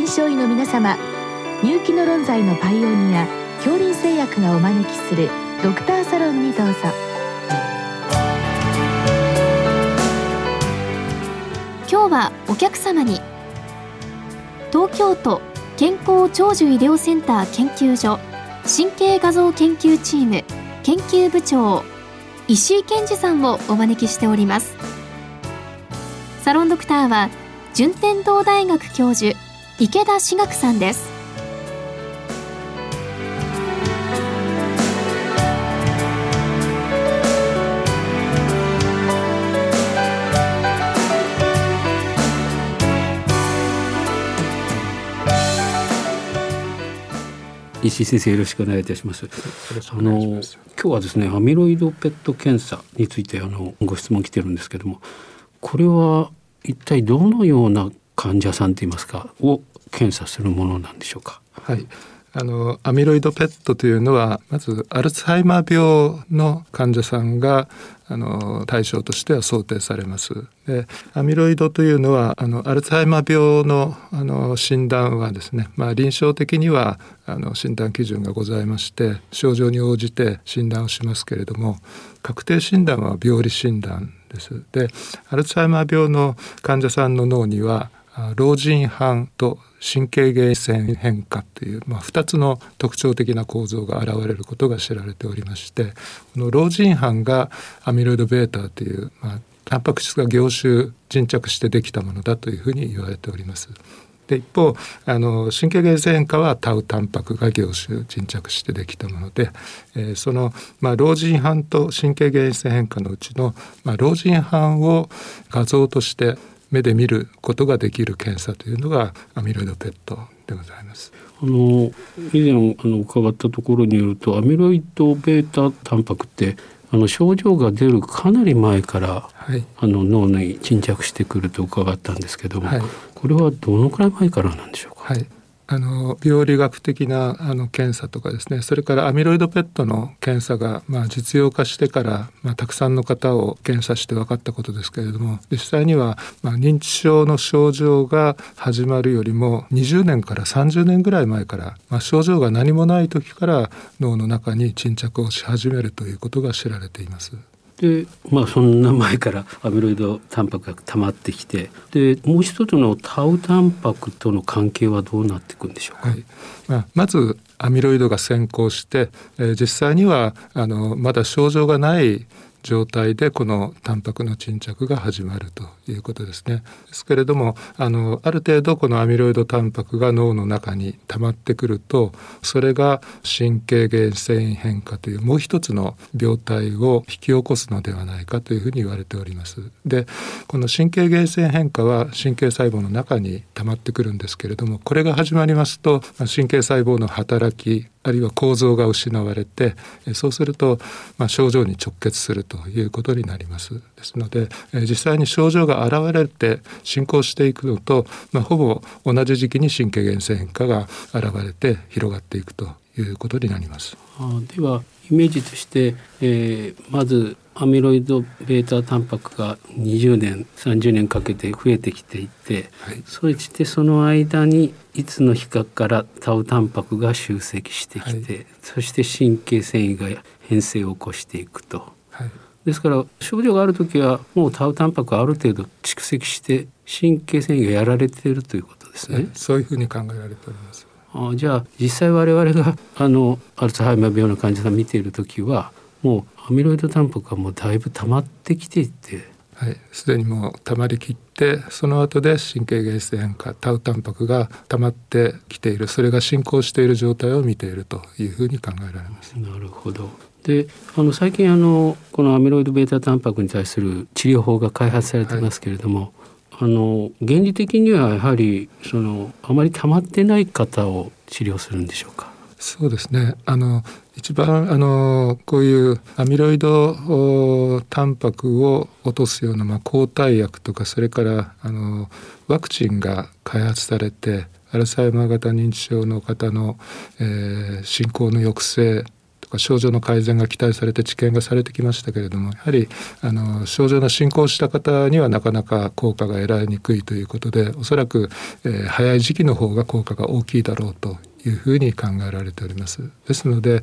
臨床医の皆様入気の論剤のパイオニア恐林製薬がお招きするドクターサロンにどうぞ。今日はお客様に東京都健康長寿医療センター研究所神経画像研究チーム研究部長石井健二さんをお招きしております。サロンドクターは順天堂大学教授池田志学さんです石井先生よろしくお願いいたします。あの今日はですねアミロイド PET 検査についてあのご質問来てるんですけども、これは一体どのような患者さんといいますかを検査するものなんでしょうか？はい。あのアミロイド PET というのはまずアルツハイマー病の患者さんがあの対象としては想定されます。でアミロイドというのはあのアルツハイマー病のあの診断はですね、まあ、臨床的にはあの診断基準がございまして症状に応じて診断をしますけれども確定診断は病理診断です。でアルツハイマー病の患者さんの脳には老人斑と神経原線変化という、まあ、2つの特徴的な構造が現れることが知られておりましてこの老人斑がアミロイド β という、まあ、タンパク質が凝集沈着してできたものだというふうに言われております。で一方あの神経原性変化はタウタンパクが凝集沈着してできたもので、えー、その、まあ、老人斑と神経原性変化のうちの、まあ、老人斑を画像として目で見ることができる検査というのがアミロイド PET でございます。あの以前あの伺ったところによるとアミロイド β タンパクってあの症状が出るかなり前から、はい、あの脳に沈着してくると伺ったんですけども、はい、これはどのくらい前からなんでしょうか？はいあの病理学的なあの検査とかですねそれからアミロイド PET の検査が、まあ、実用化してから、まあ、たくさんの方を検査して分かったことですけれども実際には、まあ、認知症の症状が始まるよりも20年から30年ぐらい前から、まあ、症状が何もない時から脳の中に沈着をし始めるということが知られています。でまあそんな前からアミロイドタンパクが溜まってきてでもう一つのタウタンパクとの関係はどうなっていくんでしょうか、はい。まあ、まずアミロイドが先行して、えー、実際にはあのまだ症状がない状態でこのタンパクの沈着が始まるということですね。ですけれどもあのある程度このアミロイドタンパクが脳の中に溜まってくるとそれが神経原繊維変化というもう一つの病態を引き起こすのではないかというふうに言われております。でこの神経原線変化は神経細胞の中に溜まってくるんですけれどもこれが始まりますと神経細胞の働きあるいは構造が失われてそうすると、まあ、症状に直結するということになりますですので実際に症状が現れて進行していくのと、まあ、ほぼ同じ時期に神経原性変化が現れて広がっていくということになります。あではイメージとして、えー、まずアミロイド β タンパクが20年30年かけて増えてきていて、はい、そしてその間にいつの日かからタウタンパクが集積してきて、はい、そして神経繊維が変性を起こしていくと。はい、ですから症状がある時はもうタウタンパクがある程度蓄積して神経繊維がやられているということですね。そういうふうに考えられております。あじゃあ実際我々があのアルツハイマー病の患者さん見ている時はもうアミロイドタンパクがもうだいぶ溜まってきていて。はい、すでにもう溜まりきってその後で神経原性変化タウタンパクが溜まってきている。それが進行している状態を見ているというふうに考えられます。なるほど。であの最近あのこのアミロイド β タンパクに対する治療法が開発されてますけれども、はい、あの原理的にはやはりそのあまり溜まってない方を治療するんでしょうか？そうですね。あの一番あのこういうアミロイドタンパクを落とすような、まあ、抗体薬とかそれからあのワクチンが開発されてアルツハイマー型認知症の方の、えー、進行の抑制か症状の改善が期待されて治験がされてきましたけれどもやはりあの症状の進行した方にはなかなか効果が得られにくいということでおそらく、えー、早い時期の方が効果が大きいだろうというふうに考えられております。ですので、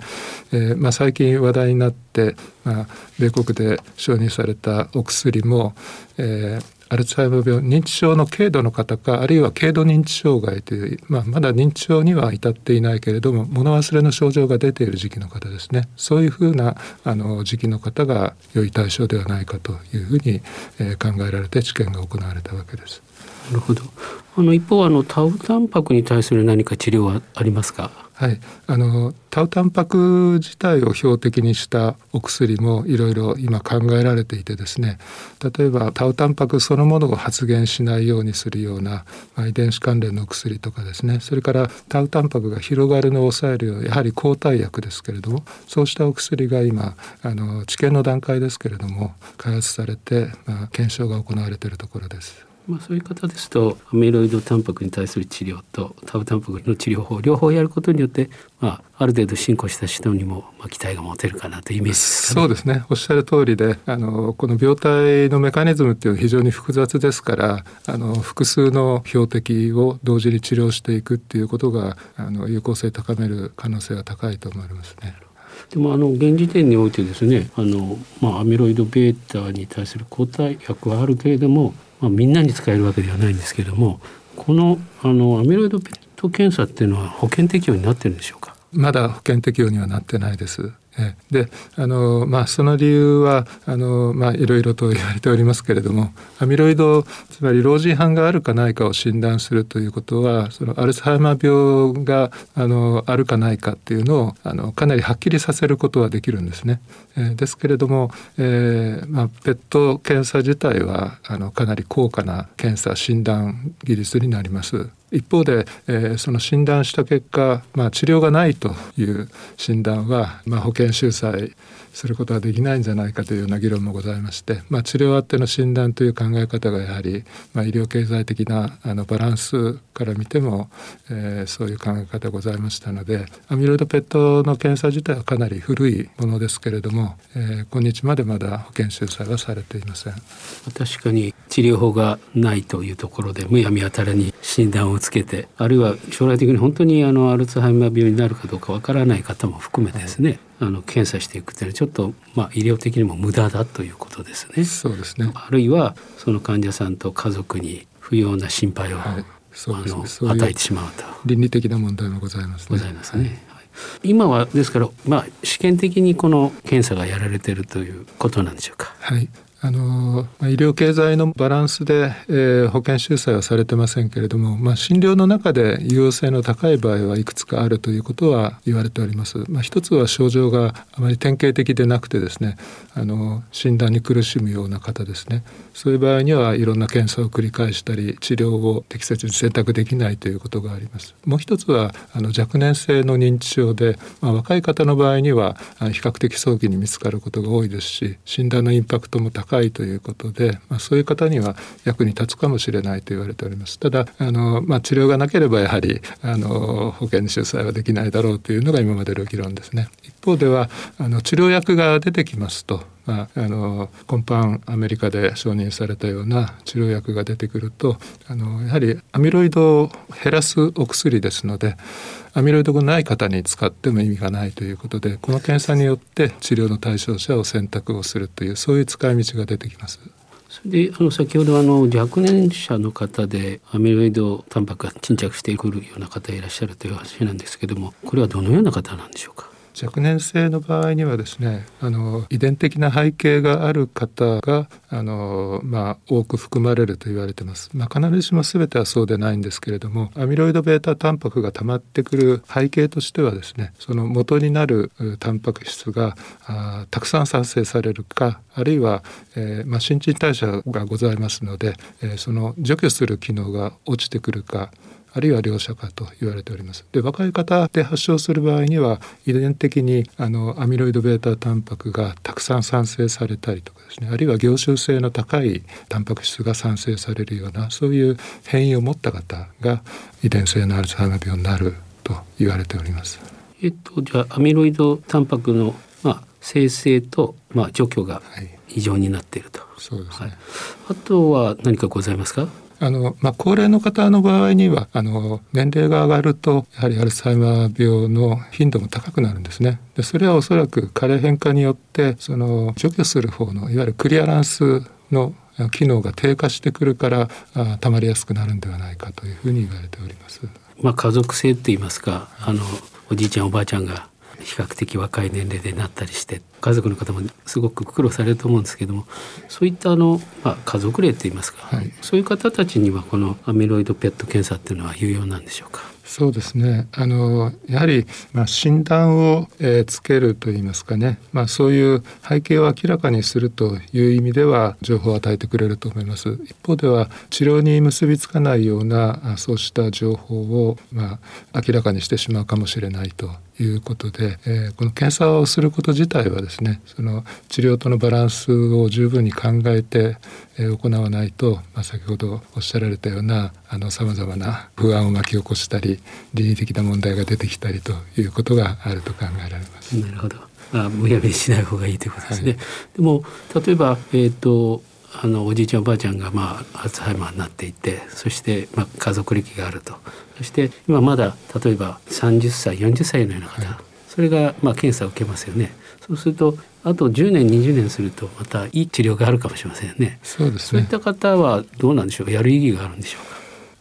えーまあ、最近話題になって、まあ、米国で承認されたお薬も、えー、アルツハイマー病認知症の軽度の方かあるいは軽度認知障害という、まあ、まだ認知症には至っていないけれども物忘れの症状が出ている時期の方ですねそういうふうなあの時期の方が良い対象ではないかというふうに、えー、考えられて治験が行われたわけです。なるほど。あの一方あのタウタンパクに対する何か治療はありますか？はい、あのタウタンパク自体を標的にしたお薬もいろいろ今考えられていてですね。例えばタウタンパクそのものを発現しないようにするような、まあ、遺伝子関連の薬とかですね。それからタウタンパクが広がるのを抑えるようやはり抗体薬ですけれどもそうしたお薬が今あの治験の段階ですけれども開発されて、まあ、検証が行われているところです。まあ、そういう方ですとアミロイドタンパクに対する治療とタウタンパクの治療法両方やることによって、まあ、ある程度進行した人にも、まあ、期待が持てるかなというイメージですか、ね、そうですねおっしゃる通りであのこの病態のメカニズムっていうのは非常に複雑ですからあの複数の標的を同時に治療していくっていうことがあの有効性高める可能性が高いと思われますね。でもあの現時点においてですねあの、まあ、アミロイド β に対する抗体薬はあるけれどもまあ、みんなに使えるわけではないんですけれどもこのあのアミロイドペット検査っていうのは保険適用になってるんでしょうか？まだ保険適用にはなってないです。であの、まあ、その理由はあの、まあ、いろいろと言われておりますけれどもアミロイドつまり老人斑があるかないかを診断するということはそのアルツハイマー病があのあるかないかっていうのをあのかなりはっきりさせることはできるんですね。え、ですけれども、えーまあ、ペット検査自体はあのかなり高価な検査診断技術になります。一方で、えー、その診断した結果、まあ、治療がないという診断は、まあ、保険収載することはできないんじゃないかというような議論もございまして、まあ、治療あっての診断という考え方がやはり、まあ、医療経済的なあのバランスから見ても、えー、そういう考え方ございましたのでアミロイドペットの検査自体はかなり古いものですけれども、えー、今日までまだ保険収載はされていません。確かに治療法がないというところでむやみやたらに診断をつけてあるいは将来的に本当にあのアルツハイマー病になるかどうかわからない方も含めてですね、はいあの検査していくというのはちょっと、まあ、医療的にも無駄だということですね。そうですね。あるいはその患者さんと家族に不要な心配を、はい、そうですね、与えてしまうと。倫理的な問題もございます、ね、ございますね。はい、今はですから、まあ、試験的にこの検査がやられているということなんでしょうか？はい、あの医療経済のバランスで、えー、保険収載はされてませんけれども、まあ、診療の中で有用性の高い場合はいくつかあるということは言われております。まあ、一つは症状があまり典型的でなくてですねあの診断に苦しむような方ですねそういう場合にはいろんな検査を繰り返したり治療を適切に選択できないということがあります。もう一つはあの若年性の認知症で、まあ、若い方の場合には比較的早期に見つかることが多いですし診断のインパクトも高高いということで、まあ、そういう方には役に立つかもしれないと言われております。ただあの、まあ、治療がなければやはりあの保険収載はできないだろうというのが今までの議論ですね。一方ではあの治療薬が出てきますとまあ、あの今般アメリカで承認されたような治療薬が出てくるとあのやはりアミロイドを減らすお薬ですのでアミロイドがない方に使っても意味がないということでこの検査によって治療の対象者を選択をするというそういう使い道が出てきます。それであの先ほどあの若年者の方でアミロイドタンパクが沈着してくるような方いらっしゃるという話なんですけどもこれはどのような方なんでしょうか？若年性の場合にはですねあの遺伝的な背景がある方があの、まあ、多く含まれると言われてます、まあ、必ずしも全てはそうでないんですけれどもアミロイド β タンパクが溜まってくる背景としてはですねその元になるタンパク質があたくさん産生されるかあるいは、えーまあ、新陳代謝がございますので、えー、その除去する機能が落ちてくるかあるいは両者かと言われております。で若い方で発症する場合には遺伝的にあのアミロイド β タンパクがたくさん産生されたりとかですねあるいは凝集性の高いタンパク質が産生されるようなそういう変異を持った方が遺伝性のアルツハイマー病になると言われております。えっとじゃあアミロイドタンパクのまあ生成とまあ除去が異常になっていると。はい、そうですね、はい。あとは何かございますか？あのまあ、高齢の方の場合にはあの年齢が上がるとやはりアルツハイマー病の頻度も高くなるんですね。でそれはおそらく加齢変化によってその除去する方のいわゆるクリアランスの機能が低下してくるからあ溜まりやすくなるんではないかというふうに言われております。まあ、家族性って言いますかあのおじいちゃんおばあちゃんが比較的若い年齢でなったりして家族の方もすごく苦労されると思うんですけどもそういったあの、まあ、家族例といいますか、はい、そういう方たちにはこのアミロイドペット検査っていうのは有用なんでしょうか？そうですね。あのやはり、まあ、診断を、えー、つけるといいますかね、まあ、そういう背景を明らかにするという意味では情報を与えてくれると思います。一方では治療に結びつかないようなそうした情報を、まあ、明らかにしてしまうかもしれないということで、えー、この検査をすること自体はですねその治療とのバランスを十分に考えて、えー、行わないと、まあ、先ほどおっしゃられたようなさまざまな不安を巻き起こしたり倫理的な問題が出てきたりということがあると考えられます。なるほどあむやみにしない方がいいということですね。はい、でも例えば、えーとあのおじいちゃんおばあちゃんが、まあ、アルツハイマーになっていてそして、まあ、家族歴があると。そして今まだ例えば30歳40歳のような方、はい、それが、まあ、検査を受けますよね。そうするとあと10年20年するとまたいい治療があるかもしれませんね。そうですね。そういった方はどうなんでしょうやる意義があるんでしょうか？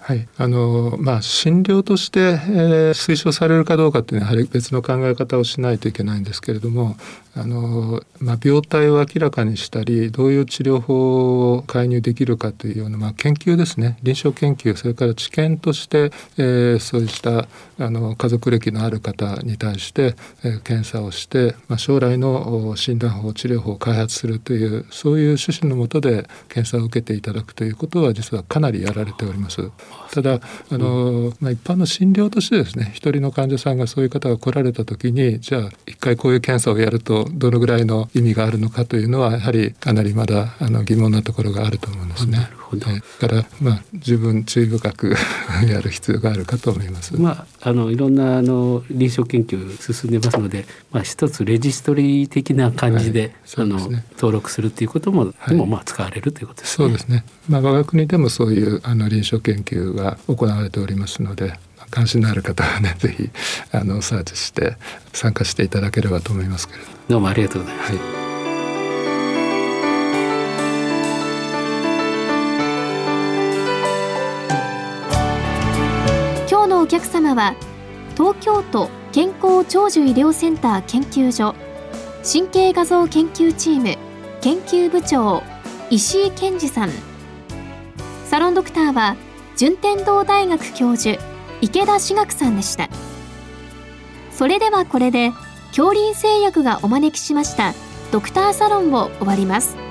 はい、あのまあ診療として、えー、推奨されるかどうかっていうのはやはり別の考え方をしないといけないんですけれどもあの、まあ、病態を明らかにしたりどういう治療法を介入できるかというような、まあ、研究ですね臨床研究それから知見として、えー、そうしたあの家族歴のある方に対して、えー、検査をして、まあ、将来の診断法治療法を開発するというそういう趣旨のもとで検査を受けていただくということは実はかなりやられております。ただあの、まあ、一般の診療としてですね一人の患者さんがそういう方が来られた時にじゃあ一回こういう検査をやるとどのぐらいの意味があるのかというのはやはりかなりまだあの疑問なところがあると思うんですね。だからまあ十分注意深くやる必要があるかと思います。まああのいろんなあの臨床研究進んでますので、まあ一つレジストリー的な感じで、はい、あの登録するっていうことも、はい、もまあ使われるということですね。そうですね。まあ我が国でもそういうあの臨床研究が行われておりますので。関心のある方はねぜひあのサーチして参加していただければと思いますけれど。どうもありがとうございます、はい。お客様は東京都健康長寿医療センター研究所神経画像研究チーム研究部長石井健二さん。サロンドクターは順天堂大学教授池田志学さんでした。それではこれで恐林製薬がお招きしましたドクターサロンを終わります。